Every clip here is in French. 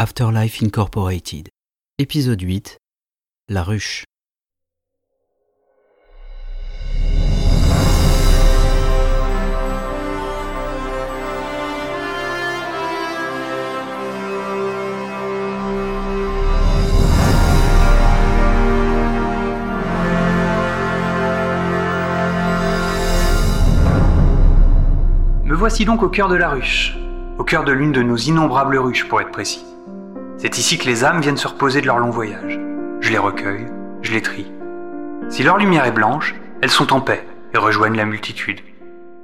Afterlife Incorporated. Épisode 8. La ruche. Me voici donc au cœur de la ruche, au cœur de l'une de nos innombrables ruches pour être précis. C'est ici que les âmes viennent se reposer de leur long voyage. Je les recueille, je les trie. Si leur lumière est blanche, elles sont en paix et rejoignent la multitude.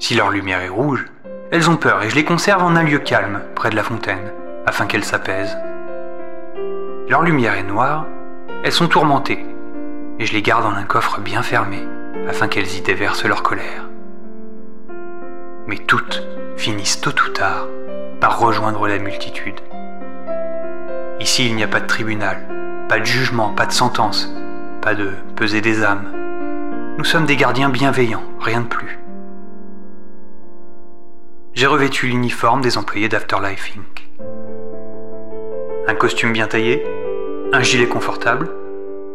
Si leur lumière est rouge, elles ont peur et je les conserve en un lieu calme, près de la fontaine, afin qu'elles s'apaisent. Leur lumière est noire, elles sont tourmentées, et je les garde en un coffre bien fermé, afin qu'elles y déversent leur colère. Mais toutes finissent tôt ou tard par rejoindre la multitude. Ici, il n'y a pas de tribunal, pas de jugement, pas de sentence, pas de peser des âmes. Nous sommes des gardiens bienveillants, rien de plus. J'ai revêtu l'uniforme des employés d'Afterlife Inc. Un costume bien taillé, un gilet confortable,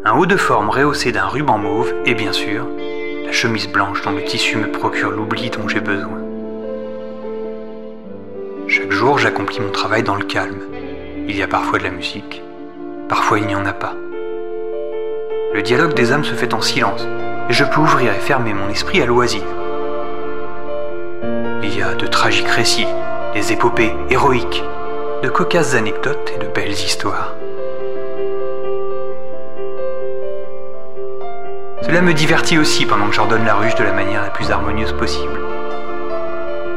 un haut de forme rehaussé d'un ruban mauve et bien sûr, la chemise blanche dont le tissu me procure l'oubli dont j'ai besoin. Chaque jour, j'accomplis mon travail dans le calme. Il y a parfois de la musique, parfois il n'y en a pas. Le dialogue des âmes se fait en silence, et je peux ouvrir et fermer mon esprit à loisir. Il y a de tragiques récits, des épopées héroïques, de cocasses anecdotes et de belles histoires. Cela me divertit aussi pendant que j'ordonne la ruche de la manière la plus harmonieuse possible.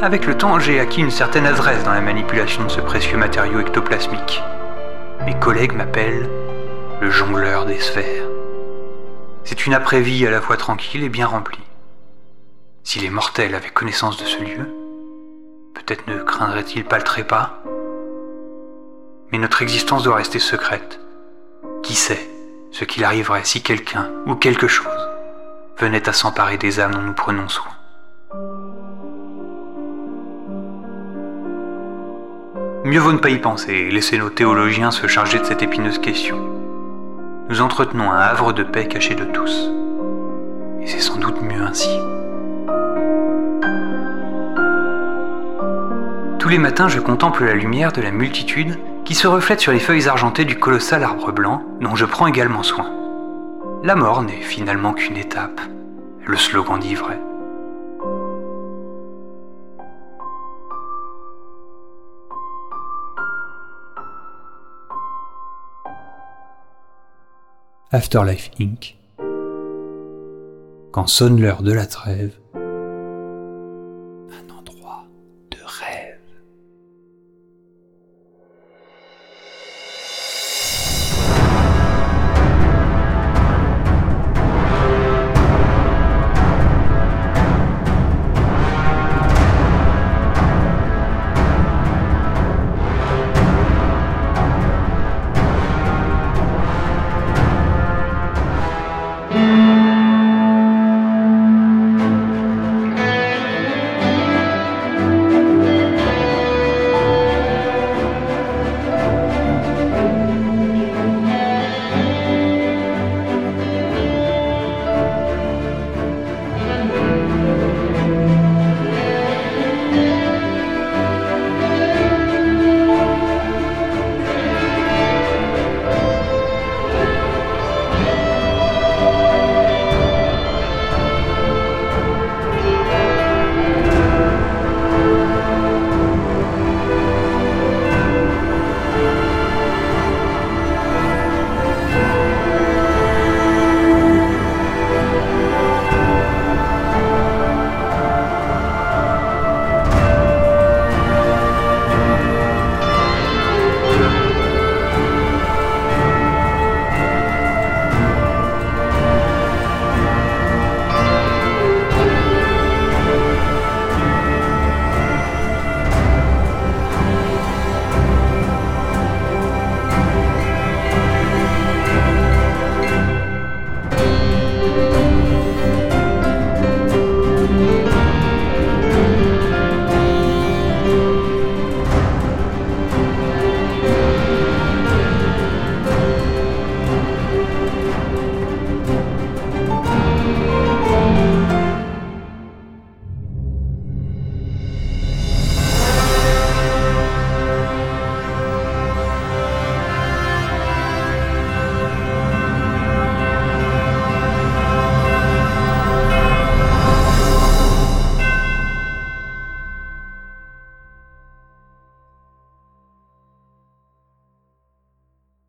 Avec le temps, j'ai acquis une certaine adresse dans la manipulation de ce précieux matériau ectoplasmique. Mes collègues m'appellent le jongleur des sphères. C'est une après-vie à la fois tranquille et bien remplie. Si les mortels avaient connaissance de ce lieu, peut-être ne craindraient-ils pas le trépas? Mais notre existence doit rester secrète. Qui sait ce qu'il arriverait si quelqu'un ou quelque chose venait à s'emparer des âmes dont nous prenons soin? Mieux vaut ne pas y penser et laisser nos théologiens se charger de cette épineuse question. Nous entretenons un havre de paix caché de tous. Et c'est sans doute mieux ainsi. Tous les matins, je contemple la lumière de la multitude qui se reflète sur les feuilles argentées du colossal arbre blanc dont je prends également soin. La mort n'est finalement qu'une étape. Le slogan dit vrai. Afterlife Inc. Quand sonne l'heure de la trêve,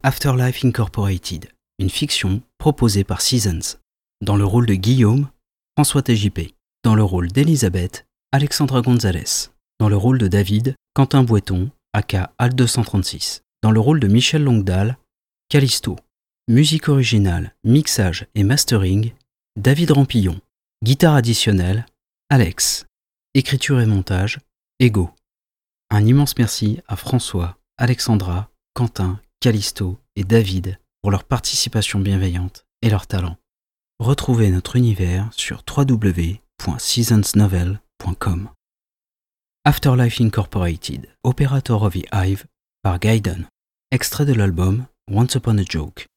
Afterlife Incorporated, une fiction proposée par Seasons. Dans le rôle de Guillaume, François TJP. Dans le rôle d'Elisabeth, Alexandra Gonzalez. Dans le rôle de David, Quentin Boiton, aka Al 236. Dans le rôle de Michel Longdal, Callisto. Musique originale, mixage et mastering, David Rampillon. Guitare additionnelle, Alex. Écriture et montage, Ego. Un immense merci à François, Alexandra, Quentin, Callisto et David pour leur participation bienveillante et leur talent. Retrouvez notre univers sur www.seasonsnovel.com. Afterlife Incorporated, Operator of the Hive par Gaiden. Extrait de l'album Once Upon a Joke.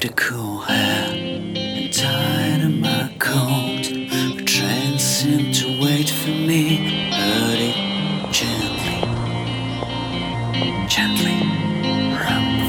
The cool hair and tied in my coat. The train seemed to wait for me. Heard it gently, gently, round the